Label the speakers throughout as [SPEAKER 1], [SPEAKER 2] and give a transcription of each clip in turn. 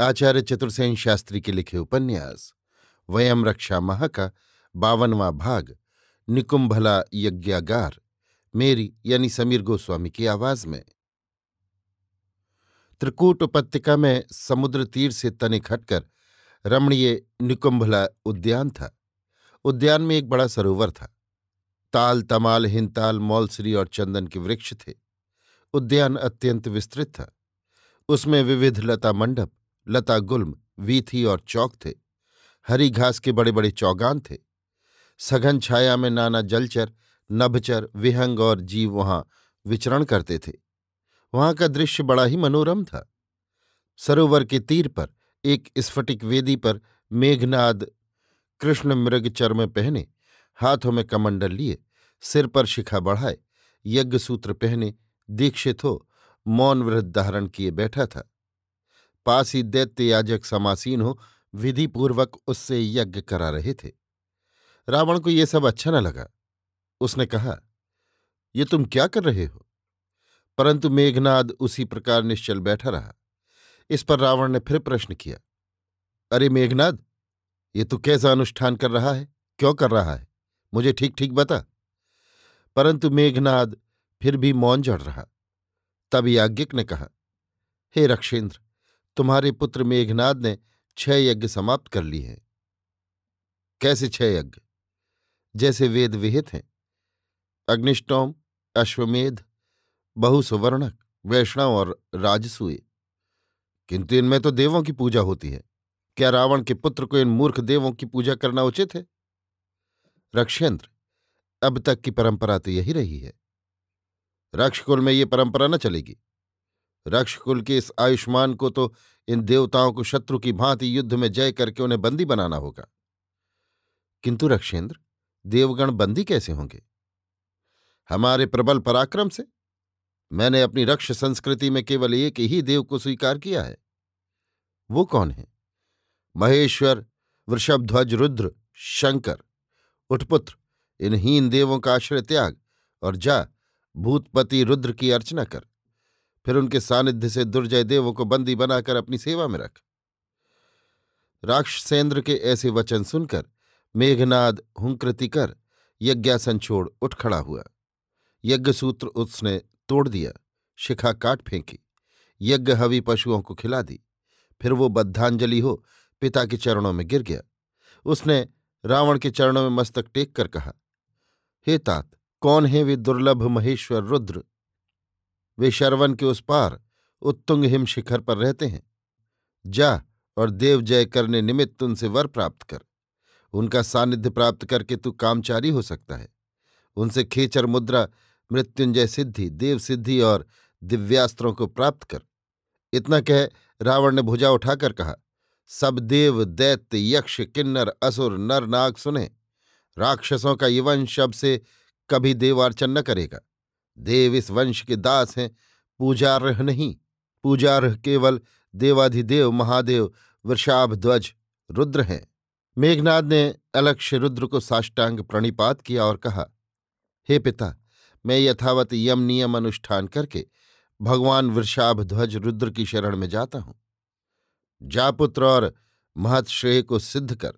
[SPEAKER 1] आचार्य चतुर्सेन शास्त्री के लिखे उपन्यास, वयम रक्षा माह का बावनवा भाग, निकुंभला यज्ञागार, मेरी यानी समीर गोस्वामी की आवाज़ में। त्रिकूट उपत्यका में समुद्र तीर से तनिक हटकर रमणीय निकुंभला उद्यान था। उद्यान में एक बड़ा सरोवर था। ताल, तमाल, हिंताल मौलसरी और चंदन के वृक्ष थे। उद्यान अत्यंत विस्तृत था। उसमें विविध लता मंडप लता गुल्म वीथी और चौक थे। हरी घास के बड़े बड़े चौगान थे। सघन छाया में नाना जलचर, नभचर, विहंग और जीव वहाँ विचरण करते थे। वहाँ का दृश्य बड़ा ही मनोरम था। सरोवर के तीर पर एक स्फटिक वेदी पर मेघनाद कृष्ण मृग चर्म पहने, हाथों में कमंडल लिए, सिर पर शिखा बढ़ाए यज्ञ सूत्र पहने, दीक्षित हो, मौन व्रत धारण किए बैठा था। पास ही दैत्य याजक समासीन हो, विधिपूर्वक उससे यज्ञ करा रहे थे। रावण को ये सब अच्छा न लगा। उसने कहा, ये तुम क्या कर रहे हो? परंतु मेघनाद उसी प्रकार निश्चल बैठा रहा। इस पर रावण ने फिर प्रश्न किया, अरे मेघनाद, ये तू कैसा अनुष्ठान कर रहा है? क्यों कर रहा है? मुझे ठीक ठीक बता। परंतु मेघनाद फिर भी मौन जड़ रहा। तब याज्ञिक ने कहा, हे रक्षेंद्र तुम्हारे पुत्र मेघनाद ने छह यज्ञ समाप्त कर ली हैं। कैसे छह यज्ञ? जैसे वेद विहित हैं। अग्निष्टोम, अश्वमेध, बहुसुवर्णक, वैष्णव और राजसूय। किंतु इनमें तो देवों की पूजा होती है। क्या रावण के पुत्र को इन मूर्ख देवों की पूजा करना उचित है? रक्षेंद्र, अब तक की परंपरा तो यही रही है। रक्षकुल में ये परंपरा न चलेगी। रक्षकुल के इस आयुष्मान को तो इन देवताओं को शत्रु की भांति युद्ध में जय करके उन्हें बंदी बनाना होगा। किंतु रक्षेंद्र, देवगण बंदी कैसे होंगे? हमारे प्रबल पराक्रम से? मैंने अपनी रक्ष संस्कृति में केवल एक ही देव को स्वीकार किया है। वो कौन है? महेश्वर वृषभध्वज रुद्र, शंकर, उठपुत्र, इन हीन देवों का आश्रय त्याग और जा भूतपति रुद्र की अर्चना कर। फिर उनके सानिध्य से दुर्जय देवों को बंदी बनाकर अपनी सेवा में रख। राक्षसेंद्र के ऐसे वचन सुनकर मेघनाद हुंकृति कर यज्ञासन छोड़ उठ खड़ा हुआ। यज्ञसूत्र उसने तोड़ दिया, शिखा काट फेंकी, यज्ञ हवि पशुओं को खिला दी। फिर वो बद्धांजलि हो पिता के चरणों में गिर गया। उसने रावण के चरणों में मस्तक टेक कर कहा, हे तात, कौन है वे दुर्लभ महेश्वर रुद्र? वे शरवन के उस पार उत्तुंग हिम शिखर पर रहते हैं। जा और देव जय करने निमित्त उनसे वर प्राप्त कर। उनका सानिध्य प्राप्त करके तू कामचारी हो सकता है। उनसे खेचर मुद्रा, मृत्युंजय सिद्धि, देव सिद्धि और दिव्यास्त्रों को प्राप्त कर। इतना कह रावण ने भुजा उठाकर कहा, सब देव, दैत्य, यक्ष, किन्नर, असुर, नर, नाग सुने। राक्षसों का ये वंश अब से कभी देवार्चन न करेगा। देव इस वंश के दास हैं, पूजारह नहीं। पूजारह केवल देवाधिदेव, महादेव वृषाभ ध्वज रुद्र हैं। मेघनाद ने अलक्ष्य रुद्र को साष्टांग प्रणिपात किया और कहा, हे पिता, मैं यथावत यम नियम अनुष्ठान करके भगवान वृषाभ ध्वज रुद्र की शरण में जाता हूँ। जा पुत्र और महत्श्रेय को सिद्ध कर।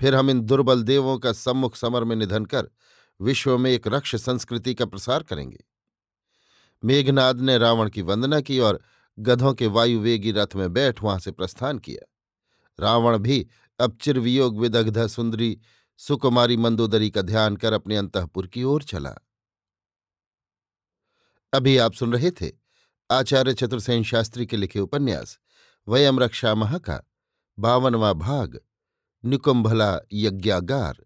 [SPEAKER 1] फिर हम इन दुर्बल देवों का सम्मुख समर में निधन कर विश्व में एक रक्ष संस्कृति का प्रसार करेंगे। मेघनाद ने रावण की वंदना की और गधों के वायुवेगी रथ में बैठ वहाँ से प्रस्थान किया। रावण भी अब चिरवियोग विदग्ध सुंदरी, सुकुमारी मंदोदरी का ध्यान कर अपने अंतपुर की ओर चला। अभी आप सुन रहे थे आचार्य चतुर्सेन शास्त्री के लिखे उपन्यास, वयम रक्षा महा का, बावनवा भाग, निकुंभला यज्ञागार।